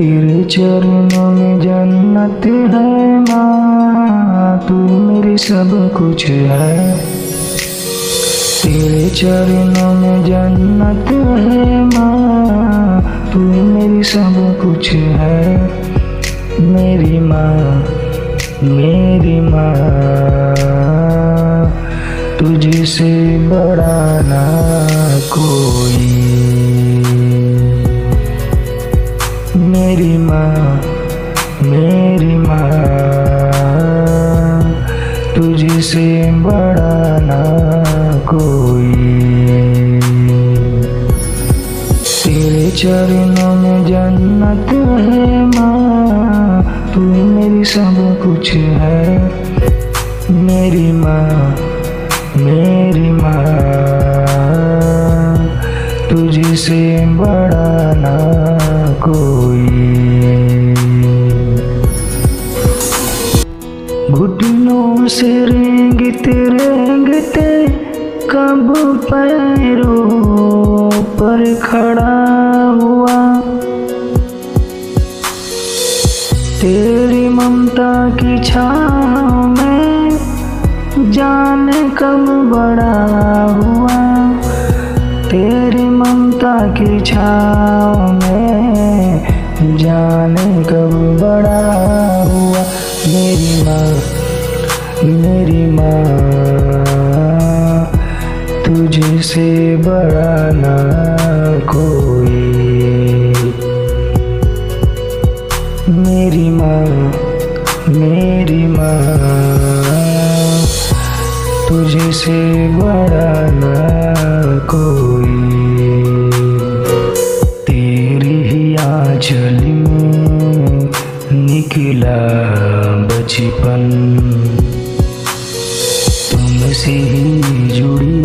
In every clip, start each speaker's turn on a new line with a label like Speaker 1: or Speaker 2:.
Speaker 1: तेरे चरणों में जन्नत है माँ। तू मेरी सब कुछ है। तेरे चरणों में जन्नत है माँ। तू मेरी सब कुछ है। मेरी माँ मेरी माँ। तुझसे बड़ा ना कोई। मेरी माँ मेरी माँ। तुझसे बड़ा ना कोई। तेरे चरणों में जन्नत है माँ, तू मेरी सब कुछ है। मेरी माँ मेरी माँ। तुझसे बड़ा ना कोई। घुटनों से रेंगते रेंगते कब पैरों पर खड़ा हुआ। तेरी ममता की छाँव में जान कब बड़ा हुआ। ममता की छाँव में जाने कब बड़ा हुआ मेरी माँ मेरी माँ। तुझसे बड़ा ना कोई। मेरी माँ मेरी माँ। तुझसे बड़ा ना कोई। निकला बचपन तुमसे ही जुड़ी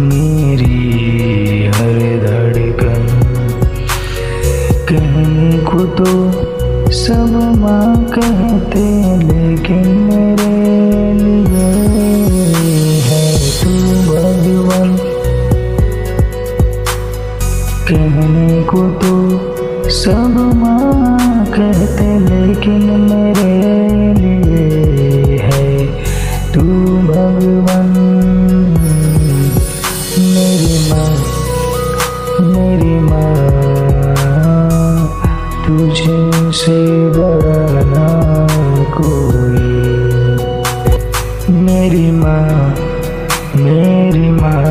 Speaker 1: मेरी हर धड़कन। कहने को तो सब माँ कहते, लेकिन मेरे लिए है तू भगवान। कहने को तो सब माँ मेरी माँ तुझे से बड़ा ना कोई मेरी माँ मेरी माँ,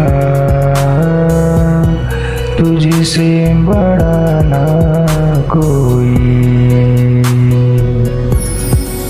Speaker 1: तुझसे बड़ा ना कोई